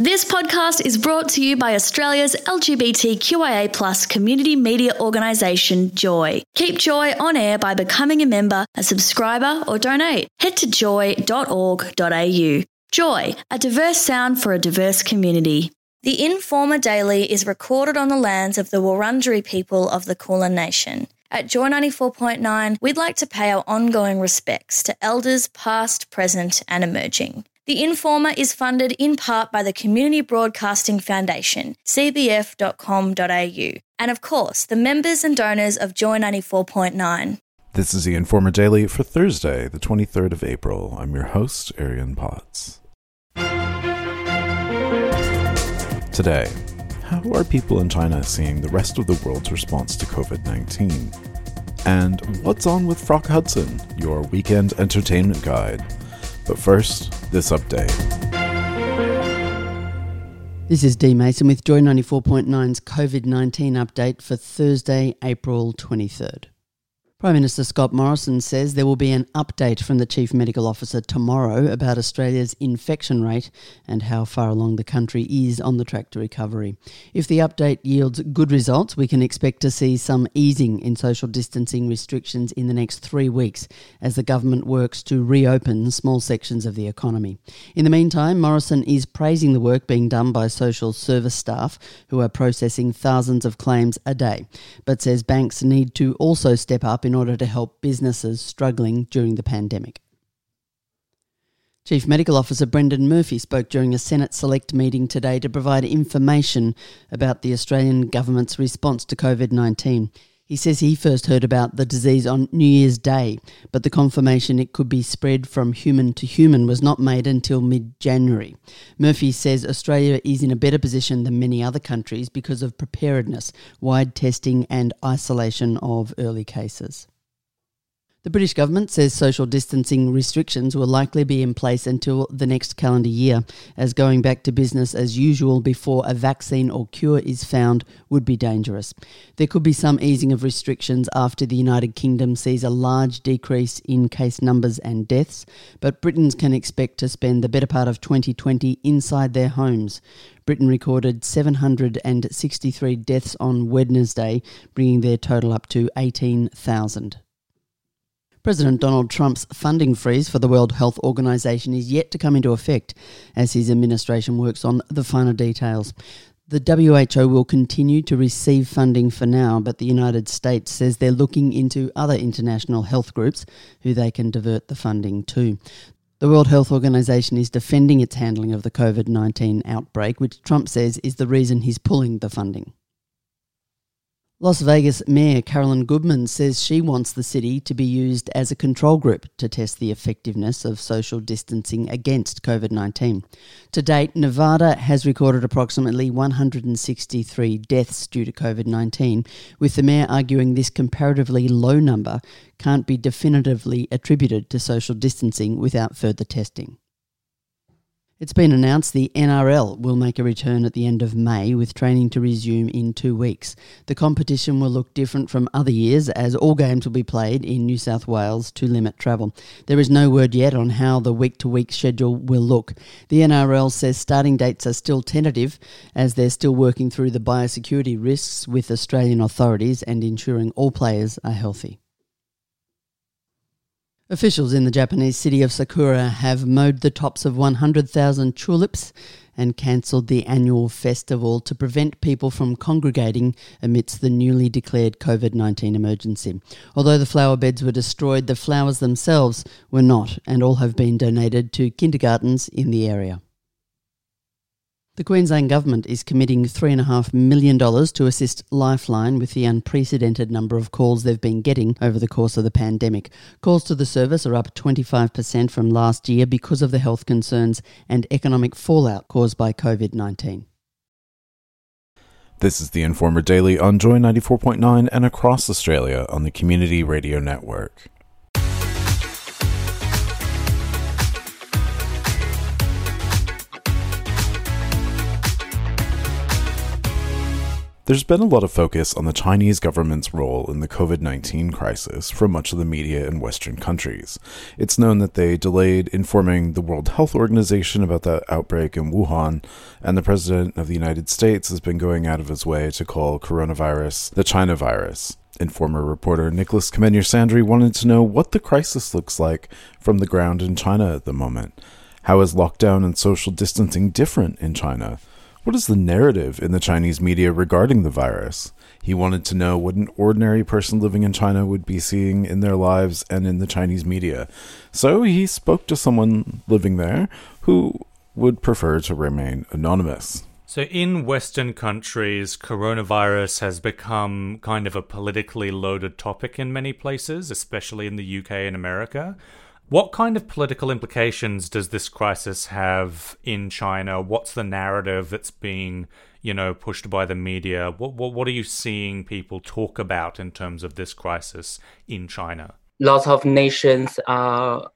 This podcast is brought to you by Australia's LGBTQIA plus community media organisation, Joy. Keep Joy on air by becoming a member, a subscriber, or donate. Head to joy.org.au. Joy, a diverse sound for a diverse community. The Informer Daily is recorded on the lands of the Wurundjeri people of the Kulin Nation. At Joy 94.9, we'd like to pay our ongoing respects to elders past, present, and emerging. The Informer is funded in part by the Community Broadcasting Foundation, cbf.com.au, and of course, the members and donors of Joy 94.9. This is the Informer Daily for Thursday, the 23rd of April. I'm your host, Arian Potts. Today, how are people in China seeing the rest of the world's response to COVID 19? And what's on with Frock Hudson, your weekend entertainment guide? But first, this update. This is Dee Mason with Joy 94.9's COVID 19 update for Thursday, April 23rd. Prime Minister Scott Morrison says there will be an update from the Chief Medical Officer tomorrow about Australia's infection rate and how far along the country is on the track to recovery. If the update yields good results, we can expect to see some easing in social distancing restrictions in the next three weeks as the government works to reopen small sections of the economy. In the meantime, Morrison is praising the work being done by social service staff who are processing thousands of claims a day, but says banks need to also step up in order to help businesses struggling during the pandemic. Chief Medical Officer Brendan Murphy spoke during a Senate Select meeting today to provide information about the Australian government's response to COVID 19. He says he first heard about the disease on New Year's Day, but the confirmation it could be spread from human to human was not made until mid January. Murphy says Australia is in a better position than many other countries because of preparedness, wide testing, and isolation of early cases. The British government says social distancing restrictions will likely be in place until the next calendar year, as going back to business as usual before a vaccine or cure is found would be dangerous. There could be some easing of restrictions after the United Kingdom sees a large decrease in case numbers and deaths, but Britons can expect to spend the better part of 2020 inside their homes. Britain recorded 763 deaths on Wednesday, bringing their total up to 18,000. President Donald Trump's funding freeze for the World Health Organization is yet to come into effect as his administration works on the final details. The WHO will continue to receive funding for now, but the United States says they're looking into other international health groups who they can divert the funding to. The World Health Organization is defending its handling of the COVID 19 outbreak, which Trump says is the reason he's pulling the funding. Las Vegas Mayor Carolyn Goodman says she wants the city to be used as a control group to test the effectiveness of social distancing against COVID 19. To date, Nevada has recorded approximately 163 deaths due to COVID 19, with the mayor arguing this comparatively low number can't be definitively attributed to social distancing without further testing. It's been announced the NRL will make a return at the end of May with training to resume in two weeks. The competition will look different from other years as all games will be played in New South Wales to limit travel. There is no word yet on how the week to week schedule will look. The NRL says starting dates are still tentative as they're still working through the biosecurity risks with Australian authorities and ensuring all players are healthy. Officials in the Japanese city of Sakura have mowed the tops of 100,000 tulips and cancelled the annual festival to prevent people from congregating amidst the newly declared COVID 19 emergency. Although the flower beds were destroyed, the flowers themselves were not, and all have been donated to kindergartens in the area. The Queensland Government is committing $3.5 million to assist Lifeline with the unprecedented number of calls they've been getting over the course of the pandemic. Calls to the service are up 25% from last year because of the health concerns and economic fallout caused by COVID 19. This is the Informer Daily on Joy 94.9 and across Australia on the Community Radio Network. There's been a lot of focus on the Chinese government's role in the COVID 19 crisis from much of the media in Western countries. It's known that they delayed informing the World Health Organization about the outbreak in Wuhan, and the President of the United States has been going out of his way to call coronavirus the China virus. Informer reporter Nicholas Kamenyer-Sandry wanted to know what the crisis looks like from the ground in China at the moment. How is lockdown and social distancing different in China? What is the narrative in the Chinese media regarding the virus? He wanted to know what an ordinary person living in China would be seeing in their lives and in the Chinese media. So he spoke to someone living there who would prefer to remain anonymous. So, in Western countries, coronavirus has become kind of a politically loaded topic in many places, especially in the UK and America. What kind of political implications does this crisis have in China? What's the narrative that's being, you know, pushed by the media? What, what, what are you seeing people talk about in terms of this crisis in China? Lots of nations are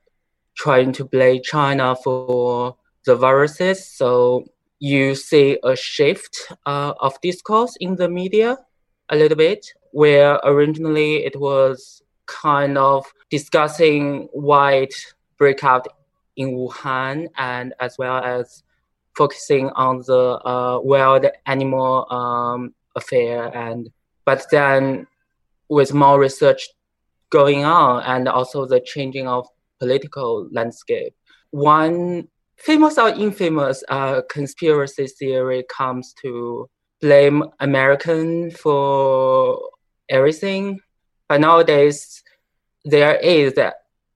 trying to blame China for the viruses. So you see a shift uh, of discourse in the media a little bit, where originally it was kind of discussing why breakout in Wuhan and as well as focusing on the uh, wild animal um, affair and but then with more research going on and also the changing of political landscape. One famous or infamous uh, conspiracy theory comes to blame american for everything but nowadays there is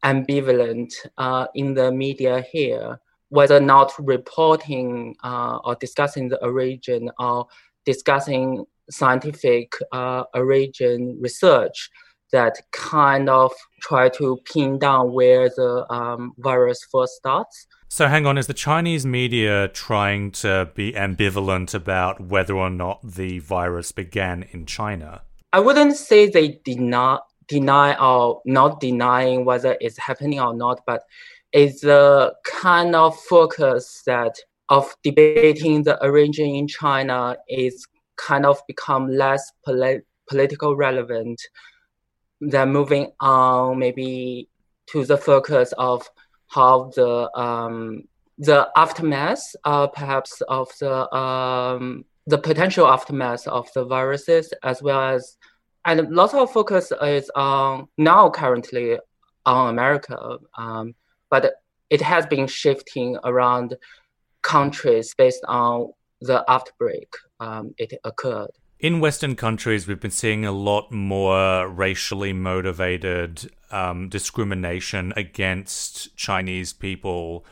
ambivalent uh, in the media here, whether not reporting uh, or discussing the origin or discussing scientific uh, origin research that kind of try to pin down where the um, virus first starts. So, hang on, is the Chinese media trying to be ambivalent about whether or not the virus began in China? I wouldn't say they did not deny or not denying whether it's happening or not, but it's a kind of focus that of debating the origin in China is kind of become less polit- political relevant than moving on maybe to the focus of how the um, the aftermath, uh, perhaps of the um, the potential aftermath of the viruses, as well as and lots of focus is on now currently on America, um, but it has been shifting around countries based on the outbreak um, it occurred. In Western countries, we've been seeing a lot more racially motivated um, discrimination against Chinese people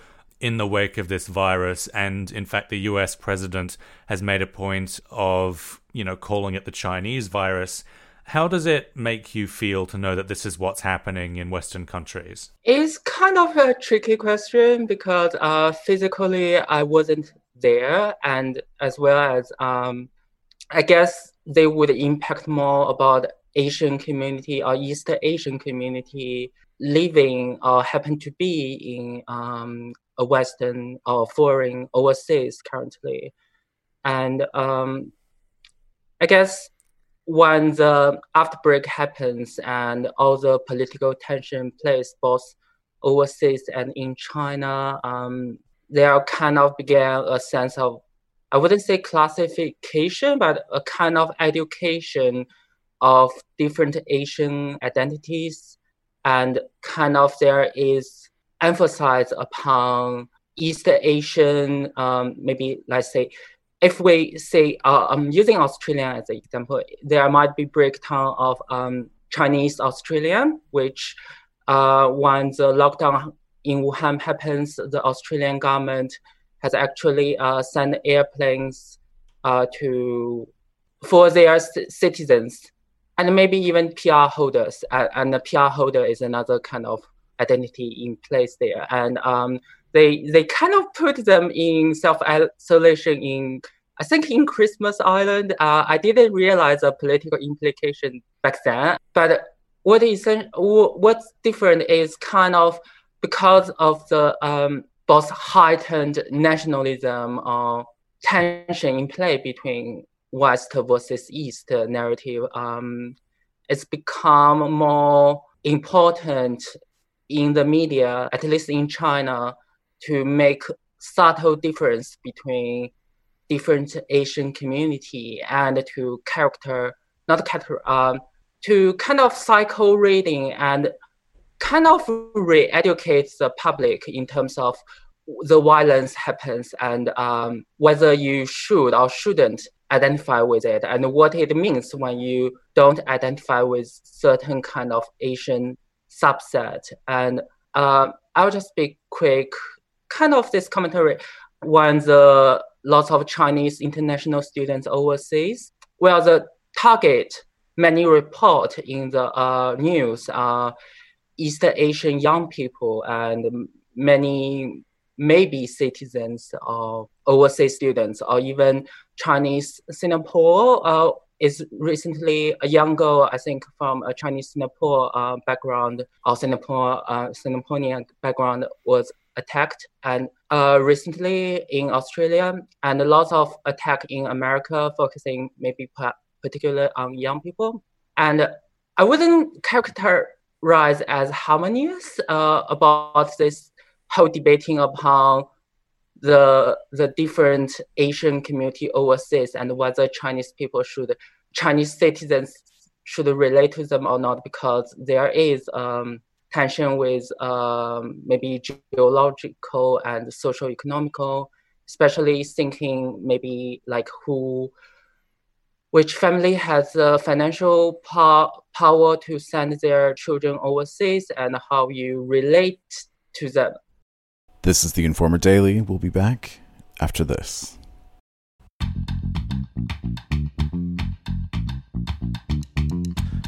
in the wake of this virus. And in fact, the US president has made a point of, you know, calling it the Chinese virus. How does it make you feel to know that this is what's happening in Western countries? It's kind of a tricky question because uh, physically I wasn't there, and as well as um, I guess they would impact more about Asian community or East Asian community living or happen to be in um, a Western or foreign overseas currently. And um, I guess when the outbreak happens and all the political tension plays both overseas and in China, um, there kind of began a sense of, I wouldn't say classification, but a kind of education of different Asian identities. And kind of there is emphasis upon East Asian, um, maybe let's say if we say, uh, I'm using Australia as an example, there might be breakdown of um, Chinese Australian, which uh, when the lockdown in Wuhan happens, the Australian government has actually uh, sent airplanes uh, to for their c- citizens and maybe even PR holders. Uh, and the PR holder is another kind of identity in place there. And um, they they kind of put them in self isolation in I think in Christmas Island. Uh, I didn't realize the political implication back then, but what is what's different is kind of because of the um, both heightened nationalism or tension in play between West versus East narrative, um, it's become more important in the media, at least in China, to make subtle difference between different Asian community and to character, not character, um, to kind of cycle reading and kind of re-educate the public in terms of the violence happens and um, whether you should or shouldn't identify with it and what it means when you don't identify with certain kind of Asian subset. And uh, I'll just be quick, kind of this commentary when the lots of Chinese international students overseas, well, the target many report in the uh, news are East Asian young people and many maybe citizens or overseas students or even Chinese Singapore uh, is recently a young girl, I think, from a Chinese Singapore uh, background or Singapore uh, Singaporean background was attacked and uh, recently in Australia and lots of attack in America focusing maybe particularly on young people. And I wouldn't characterize as harmonious uh, about this whole debating upon the the different Asian community overseas and whether Chinese people should Chinese citizens should relate to them or not because there is um, tension with um, maybe geological and social economical, especially thinking maybe like who which family has the financial po- power to send their children overseas and how you relate to them this is the Informer Daily. We'll be back after this.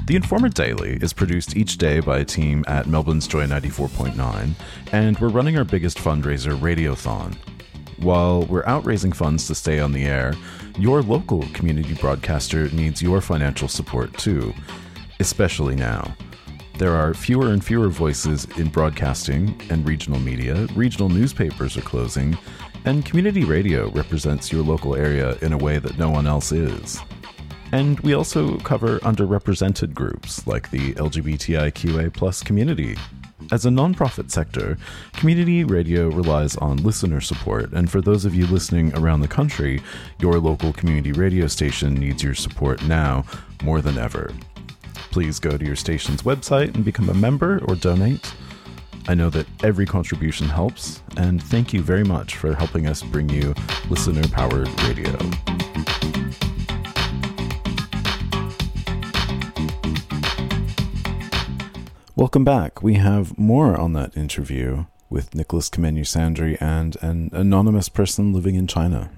The Informer Daily is produced each day by a team at Melbourne's Joy 94.9, and we're running our biggest fundraiser, Radiothon. While we're out raising funds to stay on the air, your local community broadcaster needs your financial support too, especially now. There are fewer and fewer voices in broadcasting and regional media, regional newspapers are closing, and community radio represents your local area in a way that no one else is. And we also cover underrepresented groups like the LGBTIQA community. As a nonprofit sector, community radio relies on listener support, and for those of you listening around the country, your local community radio station needs your support now more than ever please go to your station's website and become a member or donate. I know that every contribution helps, and thank you very much for helping us bring you listener powered radio. Welcome back. We have more on that interview with Nicholas Kamenyu-Sandri and an anonymous person living in China.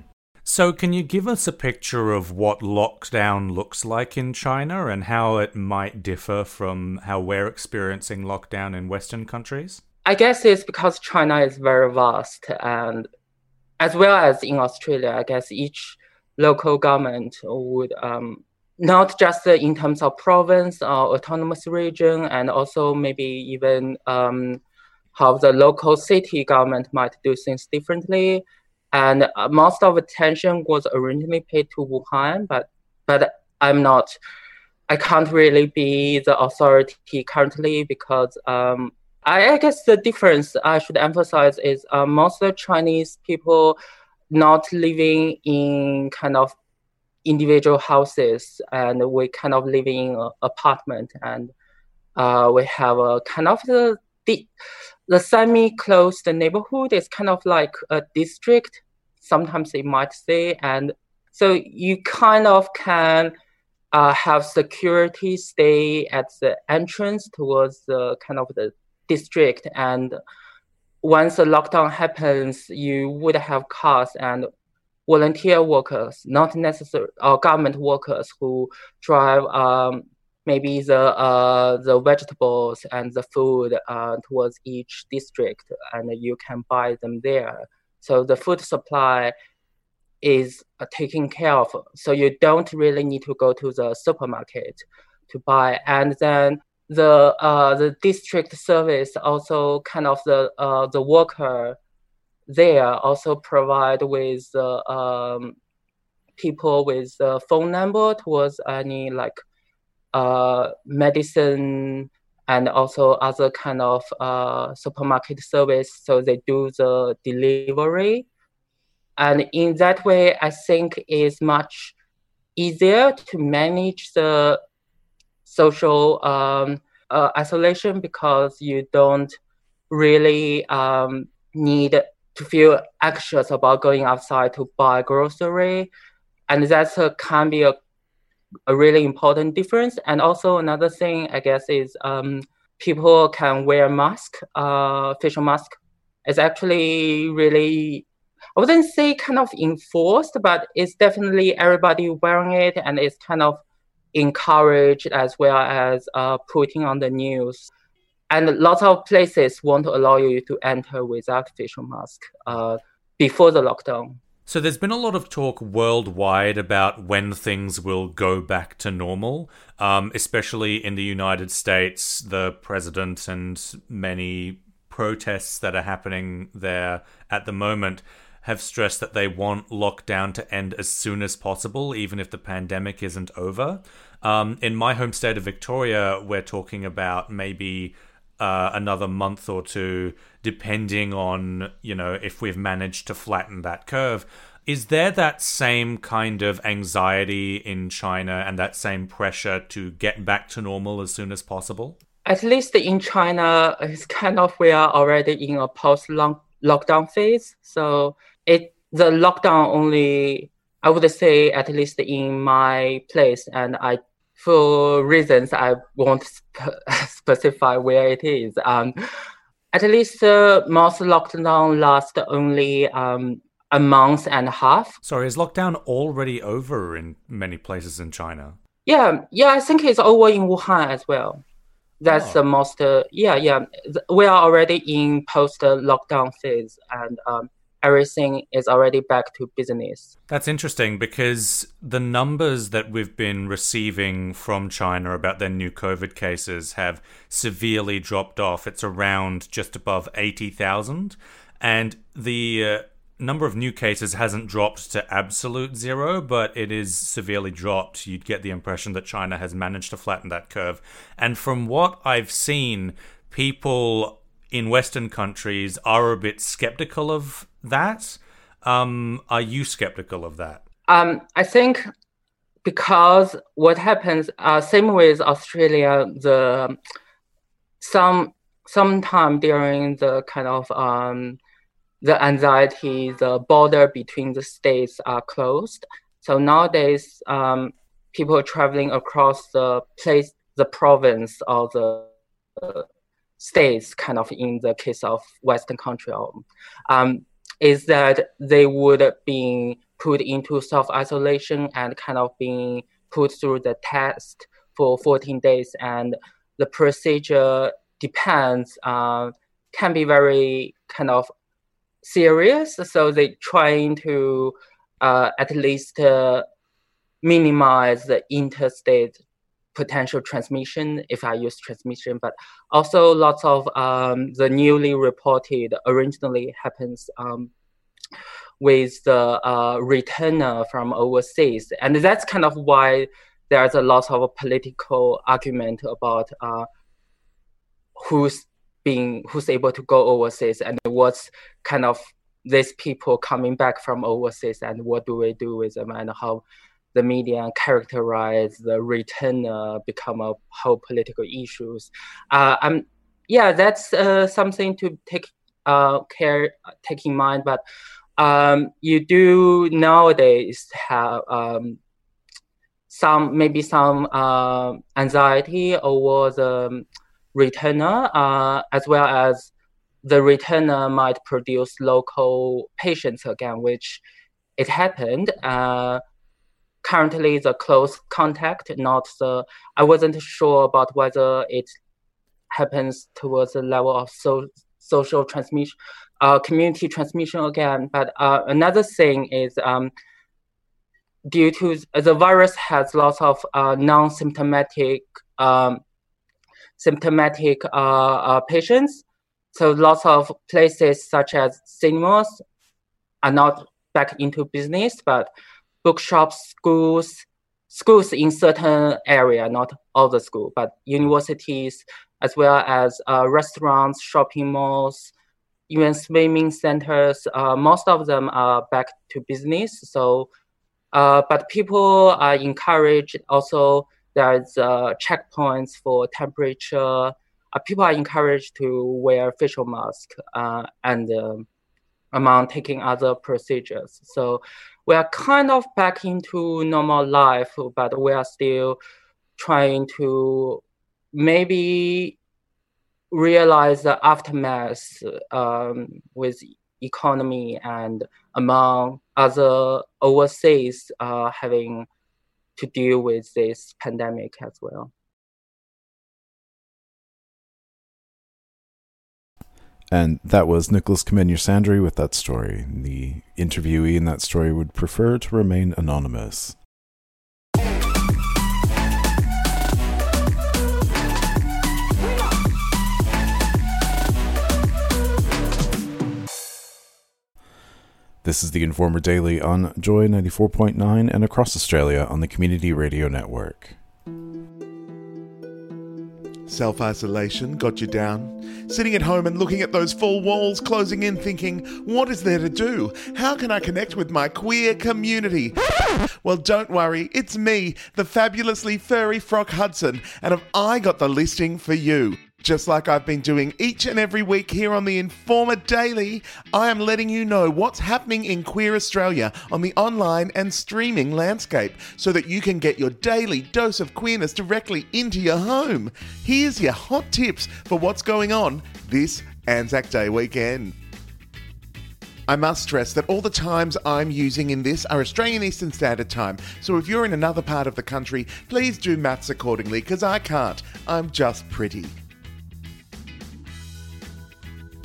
So, can you give us a picture of what lockdown looks like in China and how it might differ from how we're experiencing lockdown in Western countries? I guess it's because China is very vast, and as well as in Australia, I guess each local government would um, not just in terms of province or autonomous region, and also maybe even um, how the local city government might do things differently and most of attention was originally paid to Wuhan, but but I'm not. I can't really be the authority currently because um, I, I, guess the difference I should emphasize is uh, most of the Chinese people not living in kind of individual houses and we kind of living in apartment and uh, we have a kind of the, the the semi-closed neighborhood is kind of like a district, sometimes they might say, and so you kind of can uh, have security stay at the entrance towards the kind of the district, and once the lockdown happens, you would have cars and volunteer workers, not necessarily or government workers who drive um, maybe the uh, the vegetables and the food uh, towards each district, and you can buy them there. So the food supply is uh, taken care of. So you don't really need to go to the supermarket to buy. And then the uh, the district service also kind of the uh, the worker there also provide with the um, people with the phone number towards any like uh, medicine and also other kind of uh, supermarket service. So they do the delivery. And in that way, I think it's much easier to manage the social um, uh, isolation because you don't really um, need to feel anxious about going outside to buy grocery. And that a, can be a a really important difference. And also another thing, I guess, is um, people can wear mask, uh, facial mask. It's actually really, I wouldn't say kind of enforced, but it's definitely everybody wearing it, and it's kind of encouraged as well as uh, putting on the news. And lots of places won't allow you to enter without facial mask uh, before the lockdown. So there's been a lot of talk worldwide about when things will go back to normal, um, especially in the United States. The president and many protests that are happening there at the moment have stressed that they want lockdown to end as soon as possible, even if the pandemic isn't over. Um, in my home state of Victoria, we're talking about maybe uh, another month or two, depending on you know if we've managed to flatten that curve. Is there that same kind of anxiety in China and that same pressure to get back to normal as soon as possible? At least in China, it's kind of we are already in a post lockdown phase. So it the lockdown only I would say at least in my place, and I for reasons I won't sp- specify where it is. Um, at least uh, most lockdown last only um, a month and a half. Sorry, is lockdown already over in many places in China? Yeah, yeah, I think it's over in Wuhan as well. That's oh. the most. Uh, yeah, yeah, we are already in post lockdown phase, and um, everything is already back to business. That's interesting because the numbers that we've been receiving from China about their new COVID cases have severely dropped off. It's around just above 80,000. And the uh, number of new cases hasn't dropped to absolute zero, but it is severely dropped. You'd get the impression that China has managed to flatten that curve. And from what I've seen, people in Western countries are a bit skeptical of that. Um, are you skeptical of that? Um, I think because what happens, uh, same with Australia, the some sometime during the kind of um, the anxiety, the border between the states are closed. So nowadays, um, people traveling across the place, the province or the uh, states, kind of in the case of Western country, um, is that they would be put into self isolation and kind of being put through the test for 14 days, and the procedure depends. Uh, can be very kind of serious, so they trying to uh, at least uh, minimize the interstate potential transmission, if I use transmission, but also lots of um, the newly reported originally happens um, with the uh, returner from overseas. And that's kind of why there's a lot of political argument about uh, who's being who's able to go overseas and what's kind of these people coming back from overseas and what do we do with them and how the media characterize the return uh, become a whole political issues. Uh, I'm, yeah, that's uh, something to take uh, care, take in mind. But um, you do nowadays have um, some maybe some uh, anxiety over the returner, uh, as well as the returner might produce local patients again, which it happened. Uh, currently the close contact, not the. I wasn't sure about whether it happens towards the level of so, social transmission, uh, community transmission again. But uh, another thing is um, due to the virus has lots of uh, non-symptomatic um, symptomatic uh, uh, patients. So lots of places such as cinemas are not back into business, but bookshops, schools, schools in certain area, not all the school, but universities, as well as uh, restaurants, shopping malls, even swimming centers. Uh, most of them are back to business. So, uh, but people are encouraged. Also, there's uh, checkpoints for temperature. Uh, people are encouraged to wear facial mask uh, and um, among taking other procedures. So we are kind of back into normal life, but we are still trying to maybe realize the aftermath um, with economy and among other overseas uh, having to deal with this pandemic as well. And that was Nicholas Kamenier-Sandry with that story. The interviewee in that story would prefer to remain anonymous. This is the Informer Daily on Joy 94.9 and across Australia on the Community Radio Network. Self isolation got you down? Sitting at home and looking at those four walls closing in, thinking, what is there to do? How can I connect with my queer community? Well, don't worry, it's me, the fabulously furry Frock Hudson, and have I got the listing for you? Just like I've been doing each and every week here on the Informer Daily, I am letting you know what's happening in Queer Australia on the online and streaming landscape so that you can get your daily dose of queerness directly into your home. Here's your hot tips for what's going on this Anzac Day weekend. I must stress that all the times I'm using in this are Australian Eastern Standard Time, so if you're in another part of the country, please do maths accordingly, because I can't. I'm just pretty.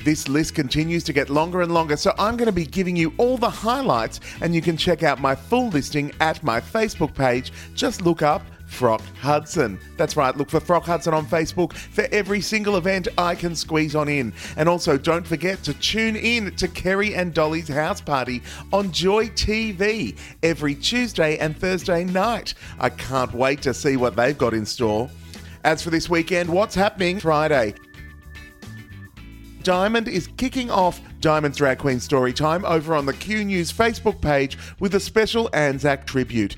This list continues to get longer and longer, so I'm going to be giving you all the highlights, and you can check out my full listing at my Facebook page. Just look up Frock Hudson. That's right, look for Frock Hudson on Facebook for every single event I can squeeze on in. And also, don't forget to tune in to Kerry and Dolly's house party on Joy TV every Tuesday and Thursday night. I can't wait to see what they've got in store. As for this weekend, what's happening Friday? Diamond is kicking off Diamond's Drag Queen Story Time over on the Q News Facebook page with a special Anzac tribute.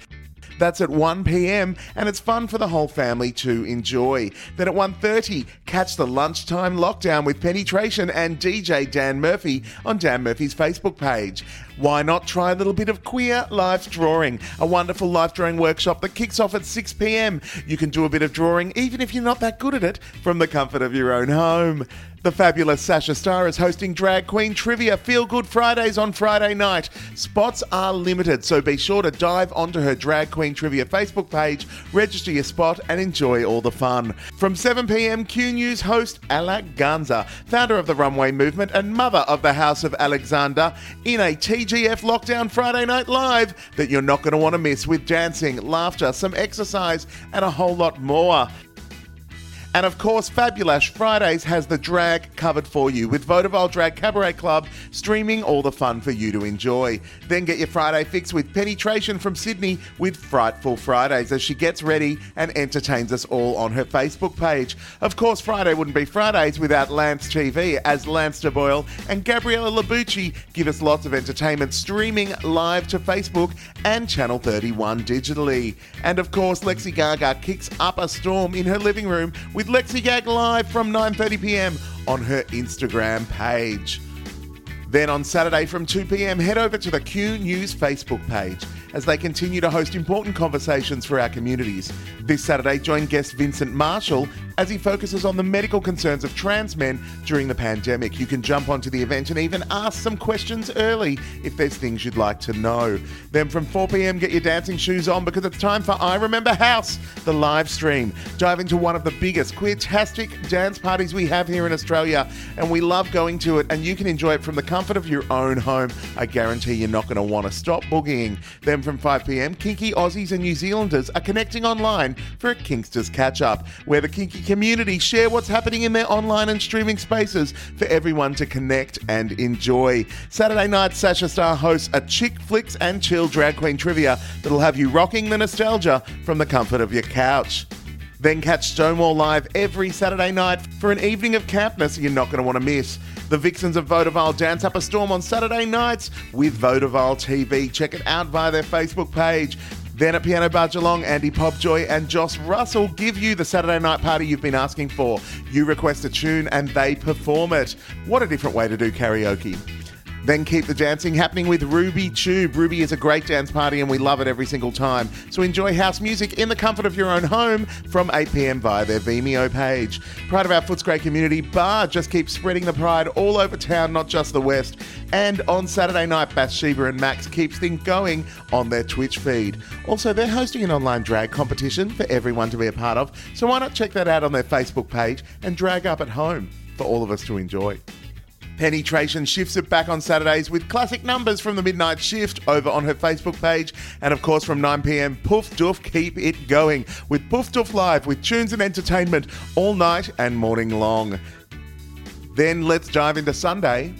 That's at 1 p.m. and it's fun for the whole family to enjoy. Then at 1:30, catch the lunchtime lockdown with Penetration and DJ Dan Murphy on Dan Murphy's Facebook page. Why not try a little bit of queer life drawing? A wonderful life drawing workshop that kicks off at 6 p.m. You can do a bit of drawing even if you're not that good at it from the comfort of your own home. The fabulous Sasha Starr is hosting Drag Queen Trivia Feel Good Fridays on Friday night. Spots are limited, so be sure to dive onto her Drag Queen Trivia Facebook page, register your spot, and enjoy all the fun. From 7 pm, Q News host Alak Ganza, founder of the Runway Movement and mother of the House of Alexander, in a TGF Lockdown Friday Night Live that you're not going to want to miss with dancing, laughter, some exercise, and a whole lot more. And of course, Fabulash Fridays has the drag covered for you with Vaudeville Drag Cabaret Club streaming all the fun for you to enjoy. Then get your Friday fix with Penetration from Sydney with Frightful Fridays as she gets ready and entertains us all on her Facebook page. Of course, Friday wouldn't be Fridays without Lance TV as Lance DeBoyle and Gabriella Labucci give us lots of entertainment streaming live to Facebook and Channel 31 digitally. And of course, Lexi Gaga kicks up a storm in her living room with Lexi Gag live from 9:30 p.m. on her Instagram page. Then on Saturday from 2 pm, head over to the Q News Facebook page as they continue to host important conversations for our communities. This Saturday, join guest Vincent Marshall as he focuses on the medical concerns of trans men during the pandemic. You can jump onto the event and even ask some questions early if there's things you'd like to know. Then from 4 pm, get your dancing shoes on because it's time for I Remember House, the live stream. Dive into one of the biggest queertastic dance parties we have here in Australia, and we love going to it, and you can enjoy it from the comfort of your own home. I guarantee you're not going to want to stop boogieing. Then from 5 pm, kinky Aussies and New Zealanders are connecting online for a Kinksters catch up, where the kinky community. Share what's happening in their online and streaming spaces for everyone to connect and enjoy. Saturday night, Sasha Star hosts a chick flicks and chill drag queen trivia that'll have you rocking the nostalgia from the comfort of your couch. Then catch Stonewall live every Saturday night for an evening of campness you're not going to want to miss. The Vixens of Vaudeville dance up a storm on Saturday nights with Vaudeville TV. Check it out via their Facebook page. Then at Piano Bar Geelong, Andy Popjoy and Joss Russell give you the Saturday night party you've been asking for. You request a tune and they perform it. What a different way to do karaoke. Then keep the dancing happening with Ruby Tube. Ruby is a great dance party and we love it every single time. So enjoy house music in the comfort of your own home from 8 pm via their Vimeo page. Pride of our Footscray community bar just keeps spreading the pride all over town, not just the West. And on Saturday night, Bathsheba and Max keeps things going on their Twitch feed. Also, they're hosting an online drag competition for everyone to be a part of. So why not check that out on their Facebook page and drag up at home for all of us to enjoy. Penetration shifts it back on Saturdays with classic numbers from the midnight shift over on her Facebook page. And of course, from 9 pm, Poof Doof keep it going with Poof Doof Live with tunes and entertainment all night and morning long. Then let's dive into Sunday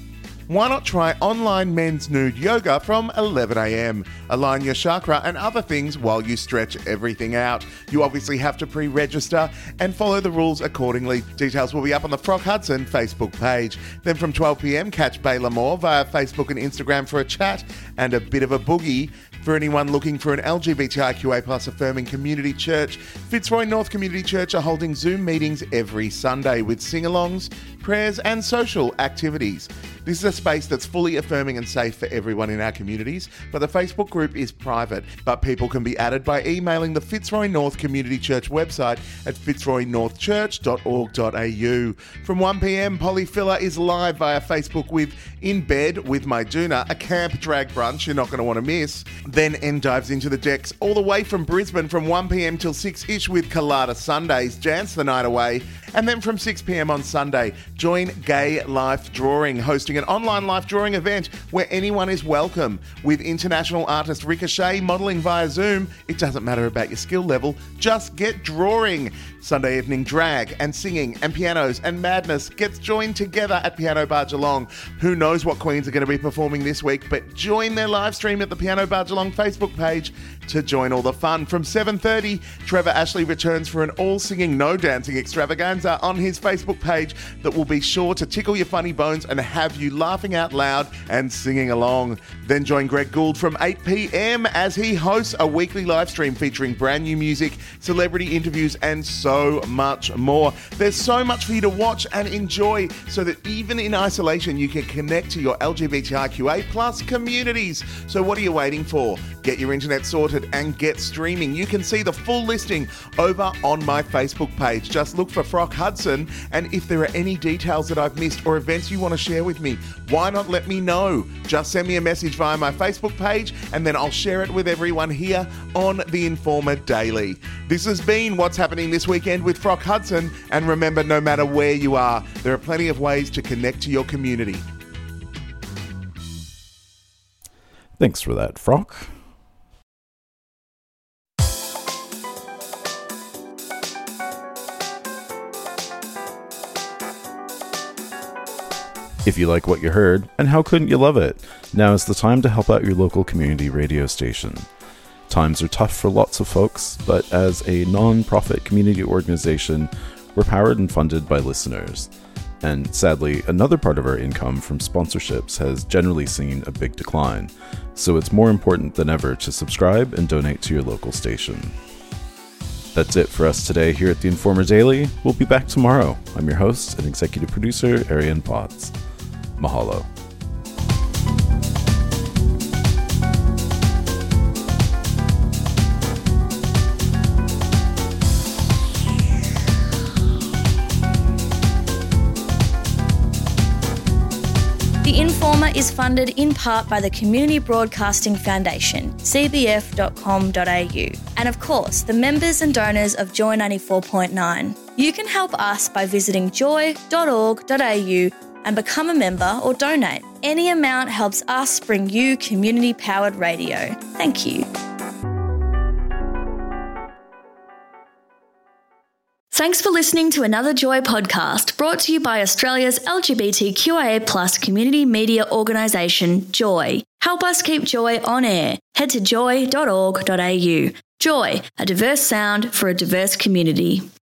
why not try online men's nude yoga from 11am? Align your chakra and other things while you stretch everything out. You obviously have to pre register and follow the rules accordingly. Details will be up on the Frock Hudson Facebook page. Then from 12pm, catch Baylor Moore via Facebook and Instagram for a chat and a bit of a boogie. For anyone looking for an LGBTIQA plus affirming community church, Fitzroy North Community Church are holding Zoom meetings every Sunday with sing alongs, prayers, and social activities. This is a space that's fully affirming and safe for everyone in our communities, but the Facebook group is private, but people can be added by emailing the Fitzroy North Community Church website at fitzroynorthchurch.org.au. From 1pm, Polly Filler is live via Facebook with In Bed with My Duna, a camp drag brunch you're not going to want to miss. Then N dives into the decks all the way from Brisbane from 1pm till 6ish with Colada Sundays, dance the night away. And then from 6pm on Sunday, join Gay Life Drawing, hosting an online life drawing event where anyone is welcome. With international artist Ricochet modelling via Zoom, it doesn't matter about your skill level, just get drawing. Sunday evening drag and singing and pianos and madness gets joined together at Piano Bar Geelong. Who knows what queens are going to be performing this week, but join their live stream at the Piano Bar Geelong Facebook page to join all the fun. From 7.30, Trevor Ashley returns for an all-singing, no-dancing extravaganza on his Facebook page that will be sure to tickle your funny bones and have you laughing out loud and singing along. Then join Greg Gould from 8pm as he hosts a weekly live stream featuring brand new music, celebrity interviews and so so much more. There's so much for you to watch and enjoy so that even in isolation, you can connect to your LGBTIQA plus communities. So, what are you waiting for? Get your internet sorted and get streaming. You can see the full listing over on my Facebook page. Just look for Frock Hudson, and if there are any details that I've missed or events you want to share with me, why not let me know? Just send me a message via my Facebook page, and then I'll share it with everyone here on The Informer Daily. This has been What's Happening This weekend with Frock Hudson. And remember, no matter where you are, there are plenty of ways to connect to your community. Thanks for that, Frock. If you like what you heard, and how couldn't you love it? Now is the time to help out your local community radio station. Times are tough for lots of folks, but as a non profit community organization, we're powered and funded by listeners. And sadly, another part of our income from sponsorships has generally seen a big decline, so it's more important than ever to subscribe and donate to your local station. That's it for us today here at the Informer Daily. We'll be back tomorrow. I'm your host and executive producer, Arian Potts. Mahalo. The Informer is funded in part by the Community Broadcasting Foundation, cbf.com.au, and of course, the members and donors of Joy 94.9. You can help us by visiting joy.org.au and become a member or donate. Any amount helps us bring you community powered radio. Thank you. Thanks for listening to another Joy podcast brought to you by Australia's LGBTQIA community media organisation, Joy. Help us keep Joy on air. Head to joy.org.au. Joy, a diverse sound for a diverse community.